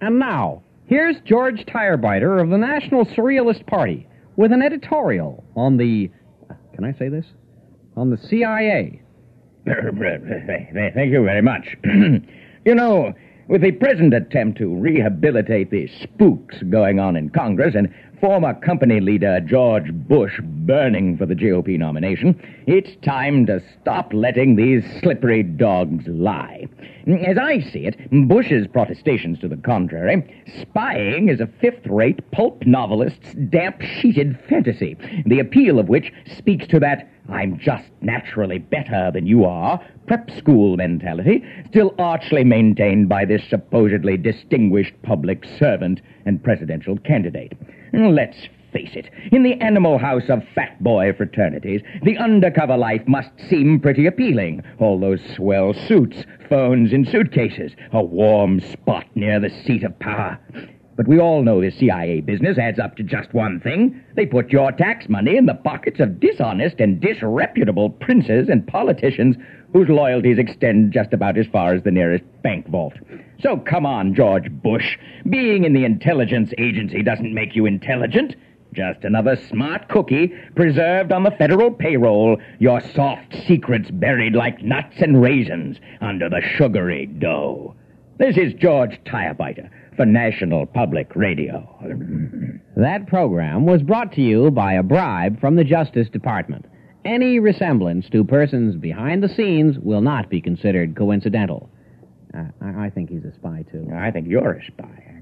And now, here's George Tirebiter of the National Surrealist Party with an editorial on the. Can I say this? On the CIA. Thank you very much. you know, with the present attempt to rehabilitate the spooks going on in Congress and former company leader George Bush burning for the GOP nomination, it's time to stop letting these slippery dogs lie. As I see it, Bush's protestations to the contrary, spying is a fifth-rate pulp novelist's damp-sheeted fantasy, the appeal of which speaks to that I'm just naturally better than you are prep school mentality, still archly maintained by this supposedly distinguished public servant and presidential candidate. Let's face it, in the animal house of fat boy fraternities, the undercover life must seem pretty appealing. All those swell suits, phones in suitcases, a warm spot near the seat of power. But we all know this CIA business adds up to just one thing. They put your tax money in the pockets of dishonest and disreputable princes and politicians whose loyalties extend just about as far as the nearest bank vault. So come on, George Bush. Being in the intelligence agency doesn't make you intelligent. Just another smart cookie preserved on the federal payroll, your soft secrets buried like nuts and raisins under the sugary dough. This is George Tirebiter for National Public Radio. That program was brought to you by a bribe from the Justice Department. Any resemblance to persons behind the scenes will not be considered coincidental. Uh, I, I think he's a spy, too. I think you're a spy.